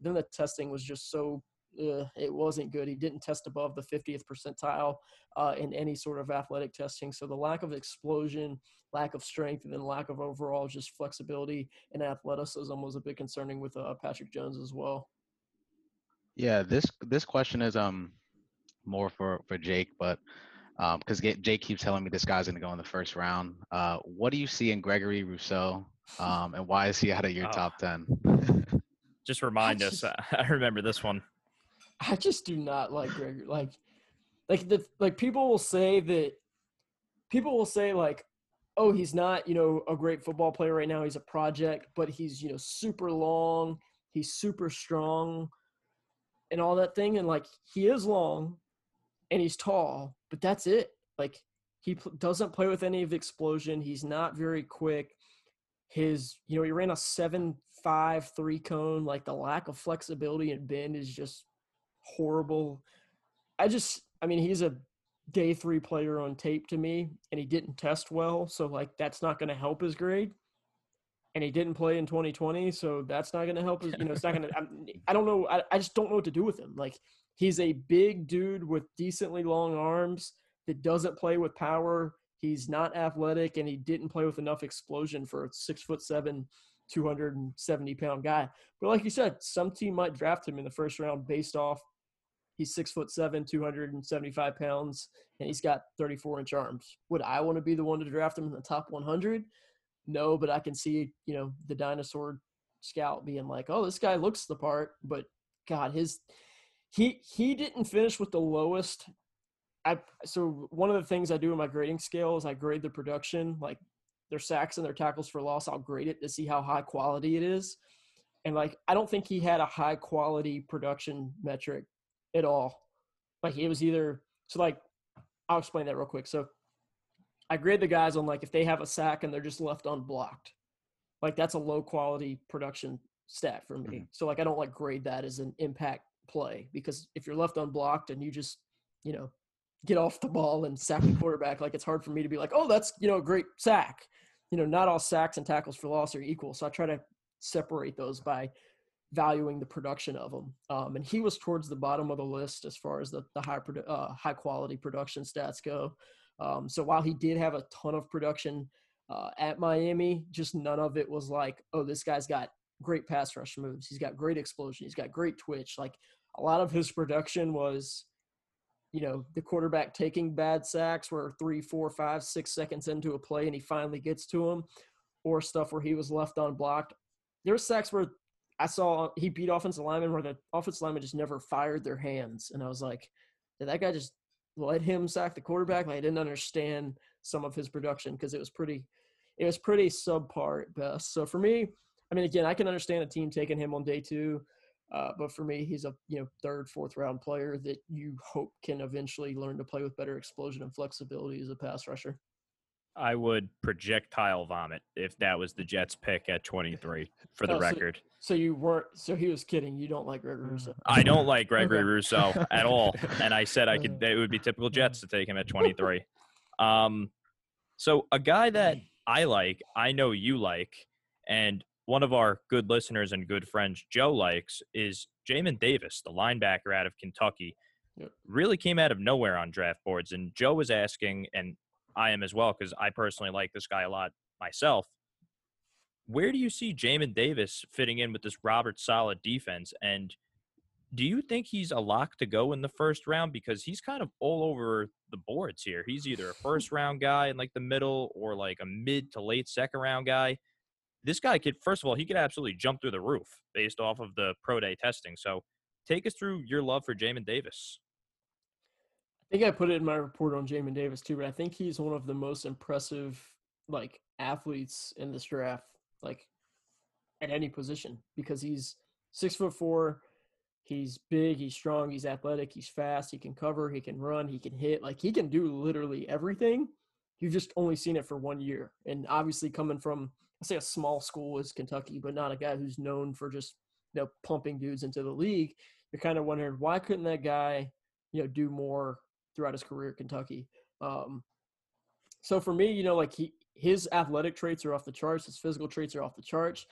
Then the testing was just so uh, it wasn't good. He didn't test above the 50th percentile uh, in any sort of athletic testing. So the lack of explosion, lack of strength, and then lack of overall just flexibility and athleticism was a bit concerning with uh, Patrick Jones as well. Yeah, this this question is um more for for Jake, but because um, Jake keeps telling me this guy's going to go in the first round. Uh, what do you see in Gregory Rousseau, um, and why is he out of your oh. top ten? just remind just, us. I remember this one. I just do not like Gregory. Like, like the like people will say that people will say like, oh, he's not you know a great football player right now. He's a project, but he's you know super long. He's super strong, and all that thing. And like he is long, and he's tall, but that's it. Like he pl- doesn't play with any of the explosion. He's not very quick. His, you know, he ran a seven five three cone. Like the lack of flexibility and bend is just horrible. I just, I mean, he's a day three player on tape to me, and he didn't test well, so like that's not going to help his grade. and he didn't play in 2020, so that's not going to help. You know, it's not going to. I don't know. I, I just don't know what to do with him. Like he's a big dude with decently long arms that doesn't play with power. He's not athletic, and he didn't play with enough explosion for a six foot seven, 270 pound guy. But like you said, some team might draft him in the first round based off he's six foot seven, 275 pounds, and he's got 34 inch arms. Would I want to be the one to draft him in the top 100? No, but I can see, you know, the dinosaur scout being like, "Oh, this guy looks the part," but God, his he he didn't finish with the lowest. I so one of the things I do in my grading scale is I grade the production, like their sacks and their tackles for loss. I'll grade it to see how high quality it is, and like I don't think he had a high quality production metric at all. Like it was either so like I'll explain that real quick. So I grade the guys on like if they have a sack and they're just left unblocked. Like that's a low quality production stat for me. Mm-hmm. So like I don't like grade that as an impact play because if you're left unblocked and you just, you know, get off the ball and sack the quarterback, like it's hard for me to be like, oh, that's you know a great sack. You know, not all sacks and tackles for loss are equal. So I try to separate those by valuing the production of them. Um, and he was towards the bottom of the list as far as the, the high, uh, high quality production stats go. Um, so while he did have a ton of production uh, at Miami, just none of it was like, oh, this guy's got great pass rush moves. He's got great explosion. He's got great twitch. Like a lot of his production was, you know, the quarterback taking bad sacks where three, four, five, six seconds into a play and he finally gets to him, or stuff where he was left unblocked. There were sacks where I saw he beat offensive linemen where the offensive linemen just never fired their hands, and I was like, did that guy just let him sack the quarterback. Like I didn't understand some of his production because it was pretty, it was pretty subpar at best. So for me, I mean, again, I can understand a team taking him on day two, uh, but for me, he's a you know third, fourth round player that you hope can eventually learn to play with better explosion and flexibility as a pass rusher. I would projectile vomit if that was the Jets pick at 23 for the oh, record. So, so, you weren't so he was kidding. You don't like Gregory Rousseau. I don't like Gregory okay. Rousseau at all. And I said I could it would be typical Jets to take him at 23. Um so a guy that I like, I know you like, and one of our good listeners and good friends, Joe, likes is Jamin Davis, the linebacker out of Kentucky. Yep. Really came out of nowhere on draft boards. And Joe was asking, and I am as well because I personally like this guy a lot myself. Where do you see Jamin Davis fitting in with this Robert Saleh defense? And do you think he's a lock to go in the first round? Because he's kind of all over the boards here. He's either a first round guy in like the middle or like a mid to late second round guy. This guy could, first of all, he could absolutely jump through the roof based off of the pro day testing. So take us through your love for Jamin Davis. I think I put it in my report on Jamin Davis too, but I think he's one of the most impressive like athletes in this draft, like at any position, because he's six foot four, he's big, he's strong, he's athletic, he's fast, he can cover, he can run, he can hit, like he can do literally everything. You've just only seen it for one year. And obviously coming from I say a small school is Kentucky, but not a guy who's known for just you know pumping dudes into the league. You're kind of wondering why couldn't that guy, you know, do more throughout his career at Kentucky. Um, so for me, you know, like he his athletic traits are off the charts. His physical traits are off the charts.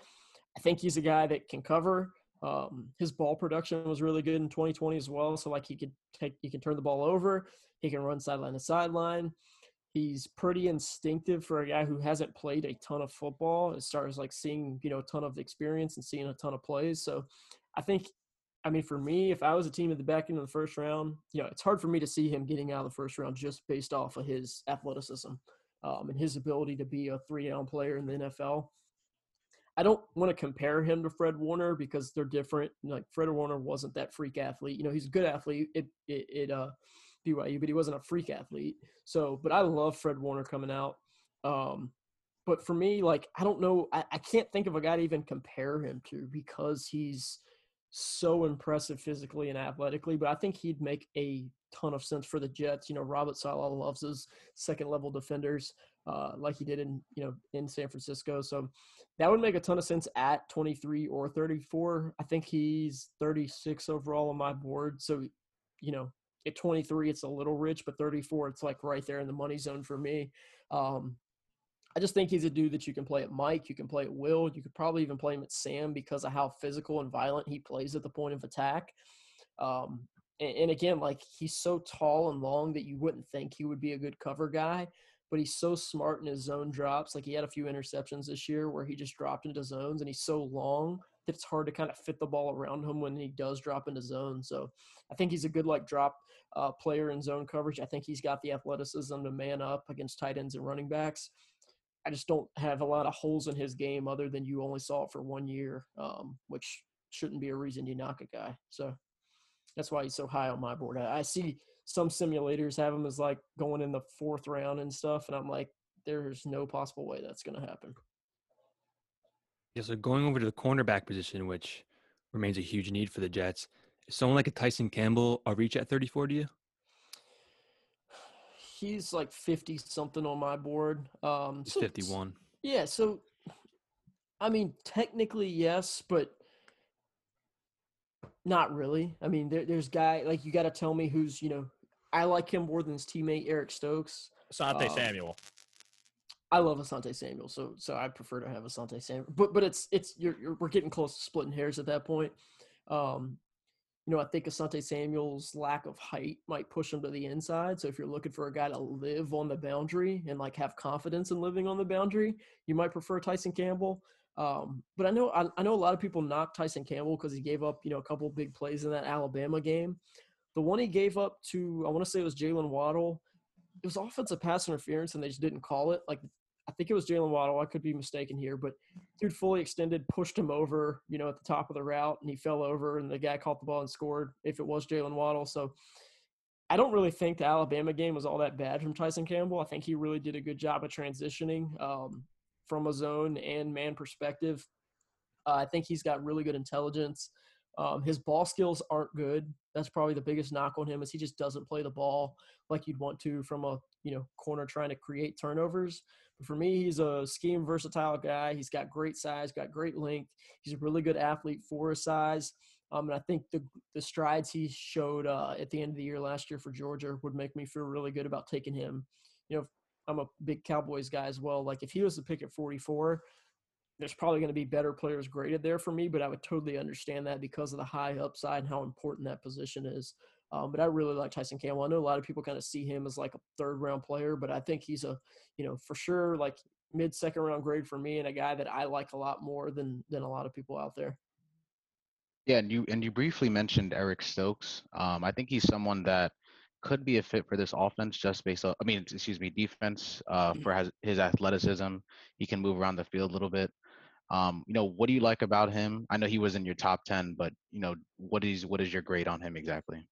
I think he's a guy that can cover. Um, his ball production was really good in 2020 as well. So like he could take, he can turn the ball over. He can run sideline to sideline. He's pretty instinctive for a guy who hasn't played a ton of football as far as like seeing, you know, a ton of experience and seeing a ton of plays. So I think I mean, for me, if I was a team at the back end of the first round, you know, it's hard for me to see him getting out of the first round just based off of his athleticism um, and his ability to be a three down player in the NFL. I don't want to compare him to Fred Warner because they're different. Like Fred Warner wasn't that freak athlete. You know, he's a good athlete It, it, uh, BYU, but he wasn't a freak athlete. So, but I love Fred Warner coming out. Um, but for me, like, I don't know, I, I can't think of a guy to even compare him to because he's – so impressive physically and athletically, but I think he'd make a ton of sense for the Jets. You know, Robert Saleh loves his second level defenders, uh, like he did in you know in San Francisco. So that would make a ton of sense at 23 or 34. I think he's 36 overall on my board. So you know, at 23 it's a little rich, but 34 it's like right there in the money zone for me. Um, I just think he's a dude that you can play at Mike, you can play at Will, you could probably even play him at Sam because of how physical and violent he plays at the point of attack. Um, and, and again, like he's so tall and long that you wouldn't think he would be a good cover guy, but he's so smart in his zone drops. Like he had a few interceptions this year where he just dropped into zones, and he's so long it's hard to kind of fit the ball around him when he does drop into zone. So I think he's a good like drop uh, player in zone coverage. I think he's got the athleticism to man up against tight ends and running backs. I just don't have a lot of holes in his game other than you only saw it for one year, um, which shouldn't be a reason you knock a guy. So that's why he's so high on my board. I, I see some simulators have him as like going in the fourth round and stuff, and I'm like, there's no possible way that's going to happen. Yeah, so going over to the cornerback position, which remains a huge need for the Jets, is someone like a Tyson Campbell a reach at 34 to you? He's like 50 something on my board. Um, He's so- 51. Yeah, so I mean, technically yes, but not really. I mean, there, there's guy like you got to tell me who's you know. I like him more than his teammate Eric Stokes. Asante Uh, Samuel. I love Asante Samuel, so so I prefer to have Asante Samuel. But but it's it's you're, you're we're getting close to splitting hairs at that point. Um, you know, I think Asante Samuel's lack of height might push him to the inside. So if you're looking for a guy to live on the boundary and like have confidence in living on the boundary, you might prefer Tyson Campbell. Um, but I know I, I know a lot of people knock Tyson Campbell because he gave up you know a couple big plays in that Alabama game. The one he gave up to I want to say it was Jaylen Waddle. It was offensive pass interference and they just didn't call it. Like I think it was Jaylen Waddle. I could be mistaken here, but dude fully extended, pushed him over, you know, at the top of the route, and he fell over, and the guy caught the ball and scored. If it was Jaylen Waddle, so I don't really think the Alabama game was all that bad from Tyson Campbell. I think he really did a good job of transitioning um, from a zone and man perspective. Uh, I think he's got really good intelligence. Um, his ball skills aren't good. That's probably the biggest knock on him is he just doesn't play the ball like you'd want to from a you know corner trying to create turnovers. But for me, he's a scheme versatile guy. He's got great size, got great length. He's a really good athlete for his size. Um, and I think the the strides he showed uh, at the end of the year last year for Georgia would make me feel really good about taking him. You know, I'm a big Cowboys guy as well. Like if he was to pick at 44, there's probably going to be better players graded there for me, but I would totally understand that because of the high upside and how important that position is. Um, but I really like Tyson Campbell. I know a lot of people kind of see him as like a third round player, but I think he's a, you know, for sure like mid second round grade for me and a guy that I like a lot more than than a lot of people out there. Yeah, and you and you briefly mentioned Eric Stokes. Um, I think he's someone that could be a fit for this offense just based on, I mean, excuse me, defense uh, for his, his athleticism. He can move around the field a little bit. Um, you know, what do you like about him? I know he was in your top ten, but you know, what is what is your grade on him exactly?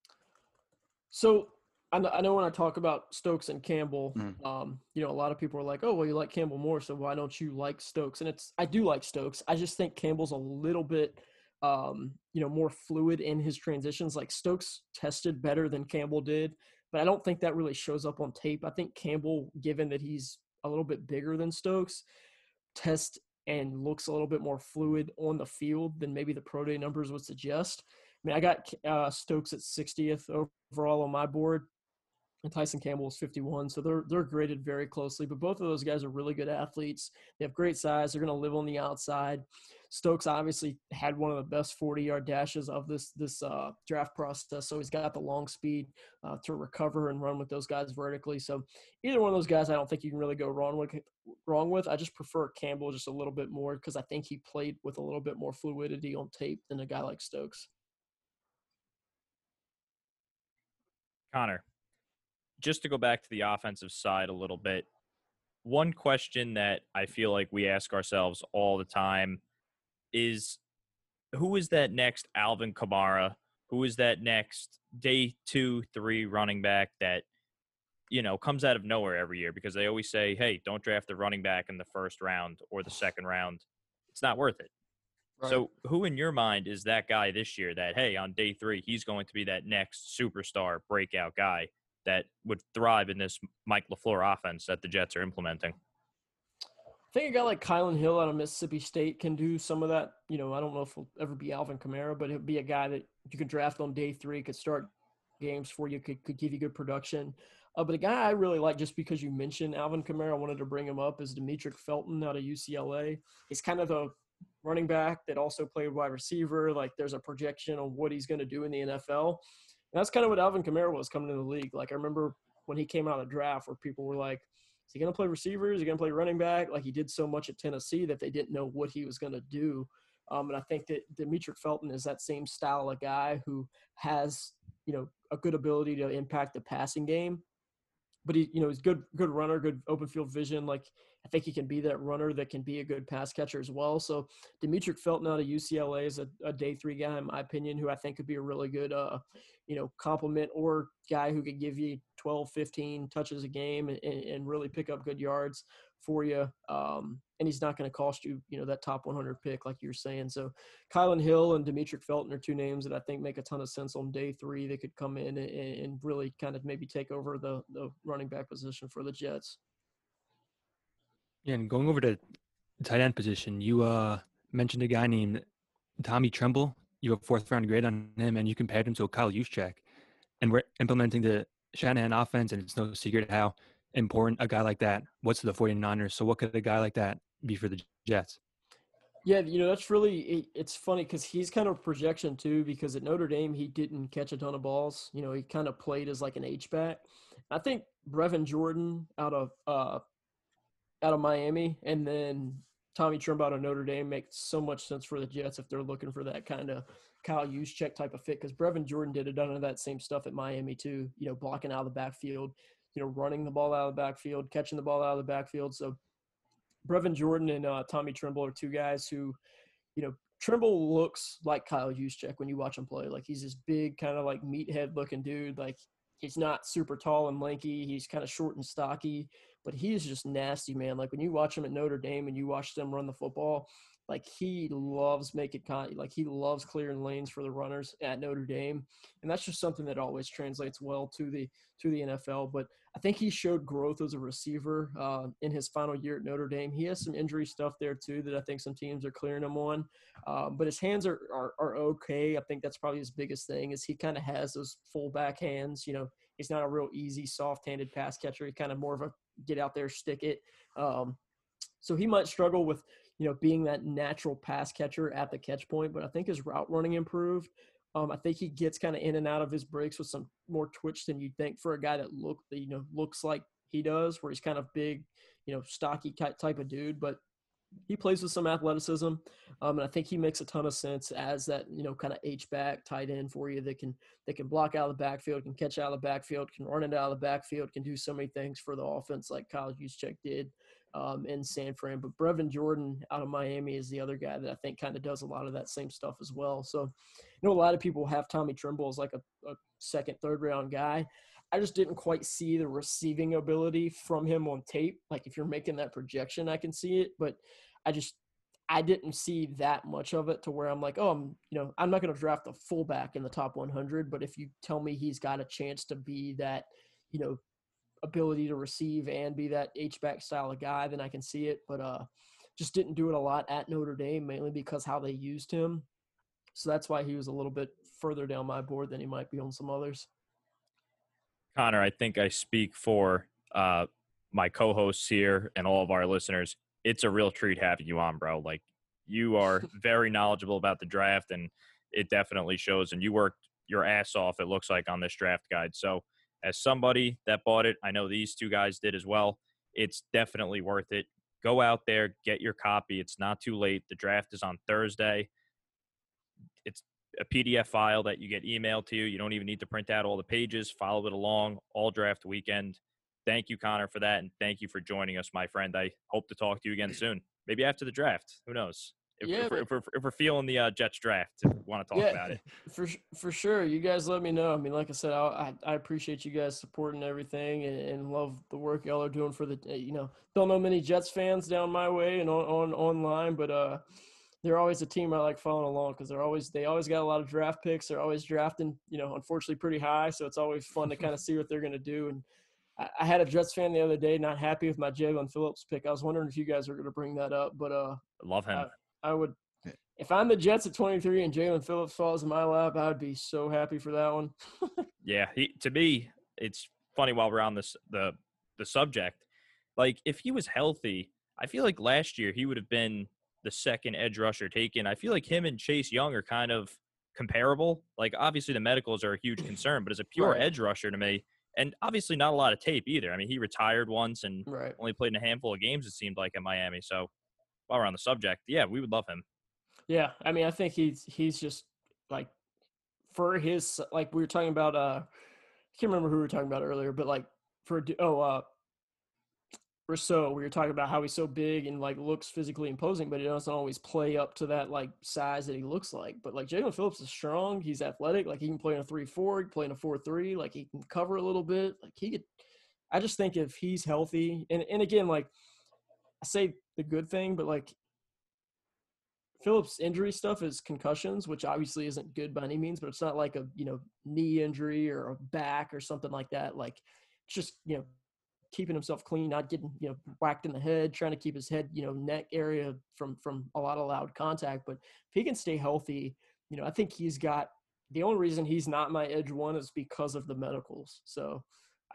So I know, I know when I talk about Stokes and Campbell, Mhm. um, you know, a lot of people are like, "Oh, well, you like Campbell more, so why don't you like Stokes?" And it's I do like Stokes. I just think Campbell's a little bit, um, you know, more fluid in his transitions. Like Stokes tested better than Campbell did, but I don't think that really shows up on tape. I think Campbell, given that he's a little bit bigger than Stokes, test and looks a little bit more fluid on the field than maybe the pro day numbers would suggest. I mean, I got uh, Stokes at 60th overall on my board, and Tyson Campbell is 51. So they're they're graded very closely. But both of those guys are really good athletes. They have great size. They're going to live on the outside. Stokes obviously had one of the best 40 yard dashes of this this uh, draft process. So he's got the long speed uh, to recover and run with those guys vertically. So either one of those guys, I don't think you can really go wrong with. Wrong with. I just prefer Campbell just a little bit more because I think he played with a little bit more fluidity on tape than a guy like Stokes. Connor, just to go back to the offensive side a little bit, one question that I feel like we ask ourselves all the time is who is that next Alvin Kamara? Who is that next day two, three running back that, you know, comes out of nowhere every year because they always say, hey, don't draft the running back in the first round or the second round. It's not worth it. So, who in your mind is that guy this year that, hey, on day three, he's going to be that next superstar breakout guy that would thrive in this Mike LaFleur offense that the Jets are implementing? I think a guy like Kylin Hill out of Mississippi State can do some of that. You know, I don't know if he'll ever be Alvin Kamara, but he'll be a guy that you can draft on day three, could start games for you, could, could give you good production. Uh, but a guy I really like, just because you mentioned Alvin Kamara, I wanted to bring him up, is Demetric Felton out of UCLA. He's kind of the running back that also played wide receiver. Like there's a projection on what he's going to do in the NFL. And that's kind of what Alvin Kamara was coming to the league. Like I remember when he came out of the draft where people were like, is he going to play receiver? Is he going to play running back? Like he did so much at Tennessee that they didn't know what he was going to do. Um, and I think that Demetric Felton is that same style of guy who has, you know, a good ability to impact the passing game. But he, you know, he's good, good runner, good open field vision. Like I think he can be that runner that can be a good pass catcher as well. So Demetric Felton out of UCLA is a, a, day three guy, in my opinion, who I think could be a really good, uh, you know, compliment or guy who could give you 12, 15 touches a game and, and really pick up good yards for you. Um, and he's not going to cost you, you know, that top 100 pick like you're saying. So Kylin Hill and Demetric Felton are two names that I think make a ton of sense on day three. They could come in and, and really kind of maybe take over the, the running back position for the Jets. Yeah, and going over to tight end position, you uh mentioned a guy named Tommy Tremble. You have a fourth round grade on him, and you compared him to Kyle Juszczyk. And we're implementing the Shanahan offense, and it's no secret how important a guy like that what's the 49ers. So, what could a guy like that be for the Jets? Yeah, you know, that's really, it's funny because he's kind of projection too, because at Notre Dame, he didn't catch a ton of balls. You know, he kind of played as like an H-back. I think Brevin Jordan out of uh, out of Miami, and then Tommy Tremble out of Notre Dame makes so much sense for the Jets if they're looking for that kind of Kyle Juszczyk type of fit. Because Brevin Jordan did a ton of that same stuff at Miami too. You know, blocking out of the backfield, you know, running the ball out of the backfield, catching the ball out of the backfield. So Brevin Jordan and uh, Tommy Tremble are two guys who, you know, Tremble looks like Kyle Juszczyk when you watch him play. Like he's this big, kind of like meathead looking dude. Like he's not super tall and lanky. He's kind of short and stocky, but he is just nasty, man. Like when you watch him at Notre Dame and you watch them run the football, like he loves making like he loves clearing lanes for the runners at Notre Dame. And that's just something that always translates well to the to the NFL. But I think he showed growth as a receiver uh, in his final year at Notre Dame. He has some injury stuff there too that I think some teams are clearing him on. Um, but his hands are, are are okay. I think that's probably his biggest thing is he kind of has those fullback hands. You know, he's not a real easy, soft-handed pass catcher. He kind of more of a get out there, stick it. Um, so he might struggle with you know being that natural pass catcher at the catch point, but I think his route running improved. Um, I think he gets kind of in and out of his breaks with some more twitch than you'd think for a guy that look you know looks like he does, where he's kind of big, you know, stocky type of dude. But he plays with some athleticism, um, and I think he makes a ton of sense as that you know kind of H back tight end for you that can that can block out of the backfield, can catch out of the backfield, can run it out of the backfield, can do so many things for the offense like Kyle Juszczyk did um, in San Fran. But Brevin Jordan out of Miami is the other guy that I think kind of does a lot of that same stuff as well. So, you know, a lot of people have Tommy Tremble as like a, a second, third round guy. I just didn't quite see the receiving ability from him on tape. Like if you're making that projection, I can see it, but I just I didn't see that much of it to where I'm like, oh, I'm you know I'm not going to draft a fullback in the top 100, but if you tell me he's got a chance to be that you know ability to receive and be that H back style of guy, then I can see it. But uh, just didn't do it a lot at Notre Dame, mainly because how they used him. So that's why he was a little bit further down my board than he might be on some others. Connor, I think I speak for uh, my co-hosts here and all of our listeners. It's a real treat having you on, bro. Like you are very knowledgeable about the draft, and it definitely shows. And you worked your ass off. It looks like on this draft guide. So, as somebody that bought it, I know these two guys did as well. It's definitely worth it. Go out there, get your copy. It's not too late. The draft is on Thursday. It's a PDF file that you get emailed to you. You don't even need to print out all the pages. Follow it along all draft weekend. Thank you, Connor, for that, and thank you for joining us, my friend. I hope to talk to you again soon. Maybe after the draft. Who knows? If, Yeah, if, but- if, we're, if we're feeling the uh, Jets draft, want to talk about it. For for sure, you guys let me know. I mean, like I said, I I, I appreciate you guys supporting everything and, and love the work y'all are doing for the. uh, You know, don't know many Jets fans down my way and on, on online, but uh, they're always a team I like following along because they're always they always got a lot of draft picks. They're always drafting, you know, unfortunately pretty high, so it's always fun to kind of see what they're gonna do. And I, I had a Jets fan the other day not happy with my Jaelan Phillips pick. I was wondering if you guys were gonna bring that up, but uh, Love him. Uh, I would. If I'm the Jets at 23 and Jaelan Phillips falls in my lap, I would be so happy for that one. Yeah, he to me, it's funny while we're on this the the subject. Like if he was healthy, I feel like last year he would have been the second edge rusher taken. I feel like him and Chase Young are kind of comparable. Like obviously the medicals are a huge concern, but as a pure Right. edge rusher to me, and obviously not a lot of tape either. I mean, he retired once and Right. only played in a handful of games. It seemed like in Miami. So while we're on the subject, yeah, we would love him. Yeah, I mean, I think he's he's just like for his like we were talking about. uh I can't remember who we were talking about earlier, but like for oh uh Rousseau, we were talking about how he's so big and like looks physically imposing, but he doesn't always play up to that like size that he looks like. But like Jaelan Phillips is strong, he's athletic, like he can play in a three four, he can play in a four three, like he can cover a little bit. Like he could I just think if he's healthy and, and again, like I say the good thing, but like Phillips' injury stuff is concussions, which obviously isn't good by any means, but it's not like a you know knee injury or a back or something like that. Like just you know keeping himself clean, not getting you know whacked in the head, trying to keep his head you know neck area from from a lot of loud contact. But if he can stay healthy, you know I think he's got the only reason he's not my edge one is because of the medicals. So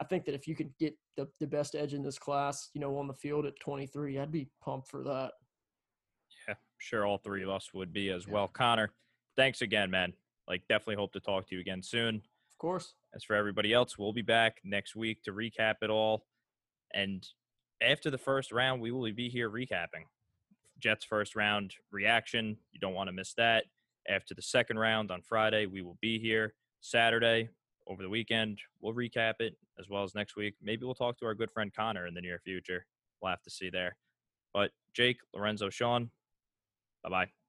I think that if you could get the, the best edge in this class, you know, on the field at 23, I'd be pumped for that. Yeah, sure. All three of us would be as Yeah. well. Connor, thanks again, man. Like, definitely hope to talk to you again soon. Of course. As for everybody else, we'll be back next week to recap it all. And after the first round, we will be here recapping Jets' first round reaction. You don't want to miss that. After the second round on Friday, we will be here. Saturday, over the weekend, we'll recap it as well as next week. Maybe we'll talk to our good friend Connor in the near future. We'll have to see there. But Jake, Lorenzo, Sean, bye bye.